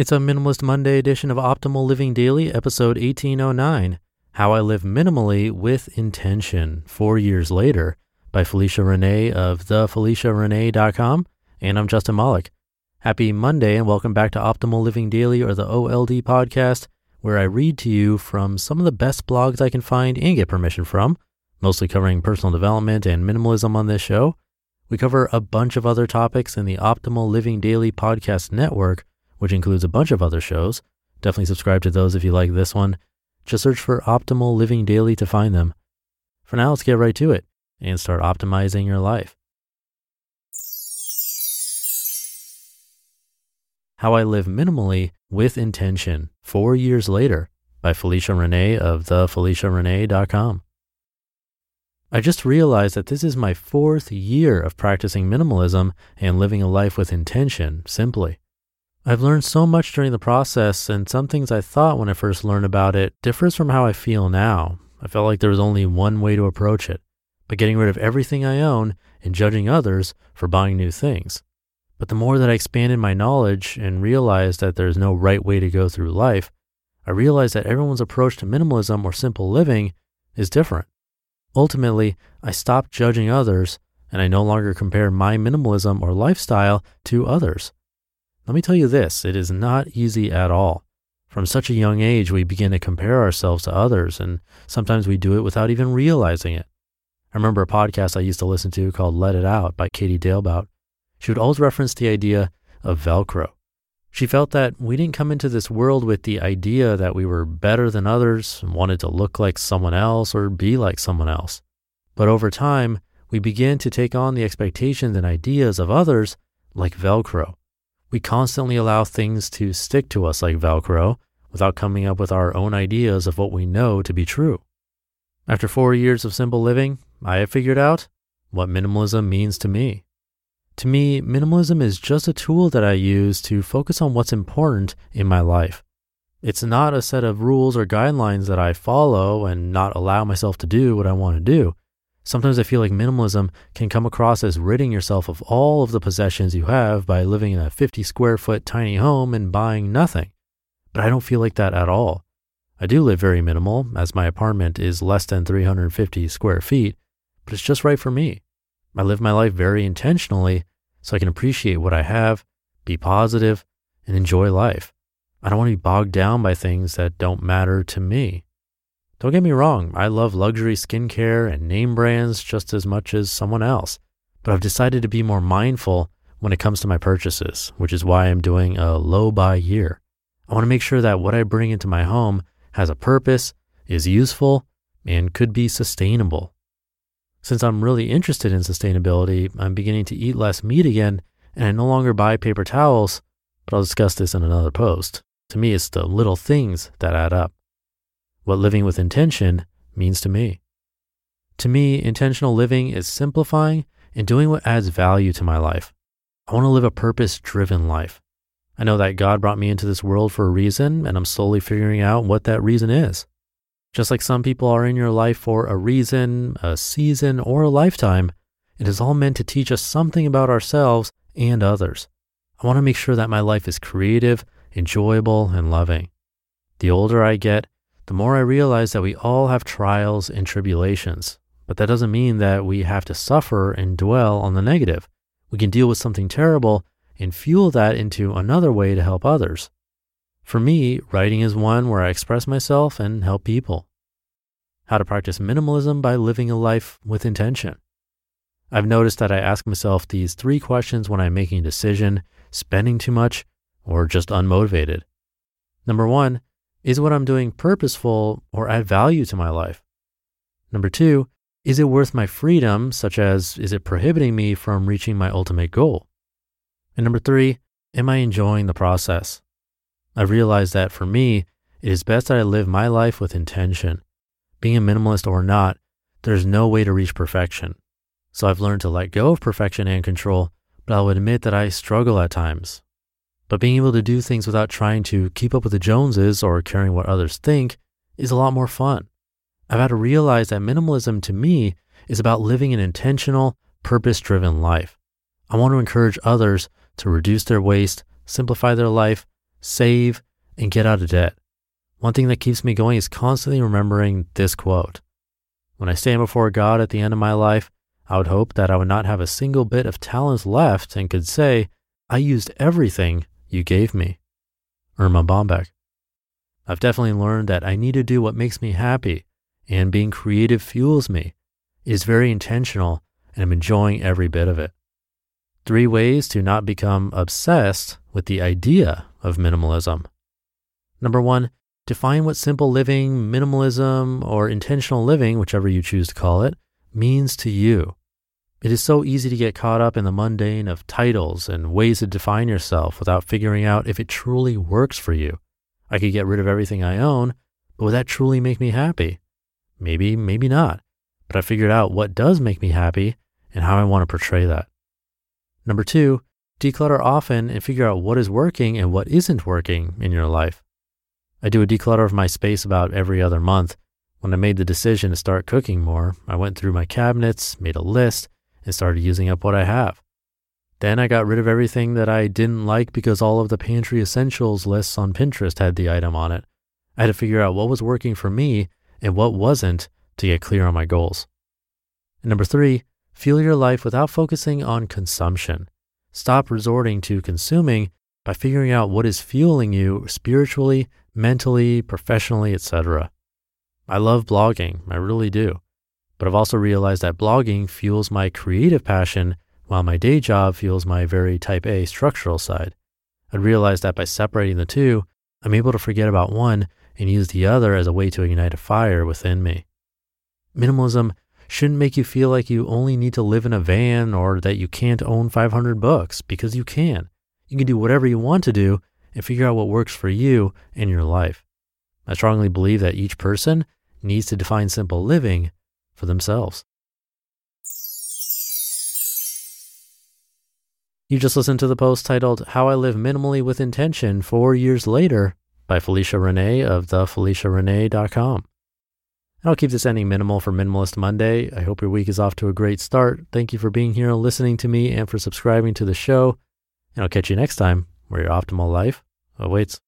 It's a Minimalist Monday edition of Optimal Living Daily, episode 1809 How I Live Minimally with Intention, four years later, by Felicia Renee of thefeliciarenee.com. And I'm Justin Malik. Happy Monday and welcome back to Optimal Living Daily or the OLD podcast, where I read to you from some of the best blogs I can find and get permission from, mostly covering personal development and minimalism on this show. We cover a bunch of other topics in the Optimal Living Daily podcast network which includes a bunch of other shows. Definitely subscribe to those if you like this one. Just search for Optimal Living Daily to find them. For now, let's get right to it and start optimizing your life. How I Live Minimally with Intention Four Years Later by Felicia Renee of thefeliciarenee.com. I just realized that this is my fourth year of practicing minimalism and living a life with intention, simply. I've learned so much during the process, and some things I thought when I first learned about it differs from how I feel now. I felt like there was only one way to approach it, by getting rid of everything I own and judging others for buying new things. But the more that I expanded my knowledge and realized that there's no right way to go through life, I realized that everyone's approach to minimalism or simple living is different. Ultimately, I stopped judging others and I no longer compare my minimalism or lifestyle to others. Let me tell you this it is not easy at all. From such a young age, we begin to compare ourselves to others, and sometimes we do it without even realizing it. I remember a podcast I used to listen to called Let It Out by Katie Dalebout. She would always reference the idea of Velcro. She felt that we didn't come into this world with the idea that we were better than others and wanted to look like someone else or be like someone else. But over time, we begin to take on the expectations and ideas of others like Velcro. We constantly allow things to stick to us like Velcro without coming up with our own ideas of what we know to be true. After four years of simple living, I have figured out what minimalism means to me. To me, minimalism is just a tool that I use to focus on what's important in my life. It's not a set of rules or guidelines that I follow and not allow myself to do what I want to do. Sometimes I feel like minimalism can come across as ridding yourself of all of the possessions you have by living in a 50 square foot tiny home and buying nothing. But I don't feel like that at all. I do live very minimal, as my apartment is less than 350 square feet, but it's just right for me. I live my life very intentionally so I can appreciate what I have, be positive, and enjoy life. I don't want to be bogged down by things that don't matter to me. Don't get me wrong, I love luxury skincare and name brands just as much as someone else, but I've decided to be more mindful when it comes to my purchases, which is why I'm doing a low buy year. I want to make sure that what I bring into my home has a purpose, is useful, and could be sustainable. Since I'm really interested in sustainability, I'm beginning to eat less meat again, and I no longer buy paper towels, but I'll discuss this in another post. To me, it's the little things that add up what living with intention means to me. To me, intentional living is simplifying and doing what adds value to my life. I want to live a purpose driven life. I know that God brought me into this world for a reason, and I'm slowly figuring out what that reason is. Just like some people are in your life for a reason, a season, or a lifetime, it is all meant to teach us something about ourselves and others. I want to make sure that my life is creative, enjoyable, and loving. The older I get, the more I realize that we all have trials and tribulations. But that doesn't mean that we have to suffer and dwell on the negative. We can deal with something terrible and fuel that into another way to help others. For me, writing is one where I express myself and help people. How to practice minimalism by living a life with intention. I've noticed that I ask myself these three questions when I'm making a decision, spending too much, or just unmotivated. Number one, is what I'm doing purposeful or add value to my life? Number two, is it worth my freedom, such as is it prohibiting me from reaching my ultimate goal? And number three, am I enjoying the process? I've realized that for me, it is best that I live my life with intention. Being a minimalist or not, there's no way to reach perfection. So I've learned to let go of perfection and control, but I'll admit that I struggle at times. But being able to do things without trying to keep up with the Joneses or caring what others think is a lot more fun. I've had to realize that minimalism to me is about living an intentional, purpose driven life. I want to encourage others to reduce their waste, simplify their life, save, and get out of debt. One thing that keeps me going is constantly remembering this quote. When I stand before God at the end of my life, I would hope that I would not have a single bit of talent left and could say, I used everything you gave me. Erma Bombeck. I've definitely learned that I need to do what makes me happy, and being creative fuels me. It is very intentional, and I'm enjoying every bit of it. Three ways to not become obsessed with the idea of minimalism. Number one, define what simple living, minimalism, or intentional living, whichever you choose to call it, means to you. It is so easy to get caught up in the mundane of titles and ways to define yourself without figuring out if it truly works for you. I could get rid of everything I own, but would that truly make me happy? Maybe, maybe not. But I figured out what does make me happy and how I want to portray that. Number two, declutter often and figure out what is working and what isn't working in your life. I do a declutter of my space about every other month. When I made the decision to start cooking more, I went through my cabinets, made a list, and started using up what I have. Then I got rid of everything that I didn't like because all of the pantry essentials lists on Pinterest had the item on it. I had to figure out what was working for me and what wasn't to get clear on my goals. And number three, fuel your life without focusing on consumption. Stop resorting to consuming by figuring out what is fueling you spiritually, mentally, professionally, etc. I love blogging, I really do. But I've also realized that blogging fuels my creative passion while my day job fuels my very type A structural side. I realized that by separating the two, I'm able to forget about one and use the other as a way to ignite a fire within me. Minimalism shouldn't make you feel like you only need to live in a van or that you can't own 500 books because you can. You can do whatever you want to do and figure out what works for you in your life. I strongly believe that each person needs to define simple living for themselves. You just listened to the post titled How I Live Minimally with Intention Four Years Later by Felicia Renee of thefeliciarenee.com. And I'll keep this ending minimal for Minimalist Monday. I hope your week is off to a great start. Thank you for being here and listening to me and for subscribing to the show. And I'll catch you next time where your optimal life awaits.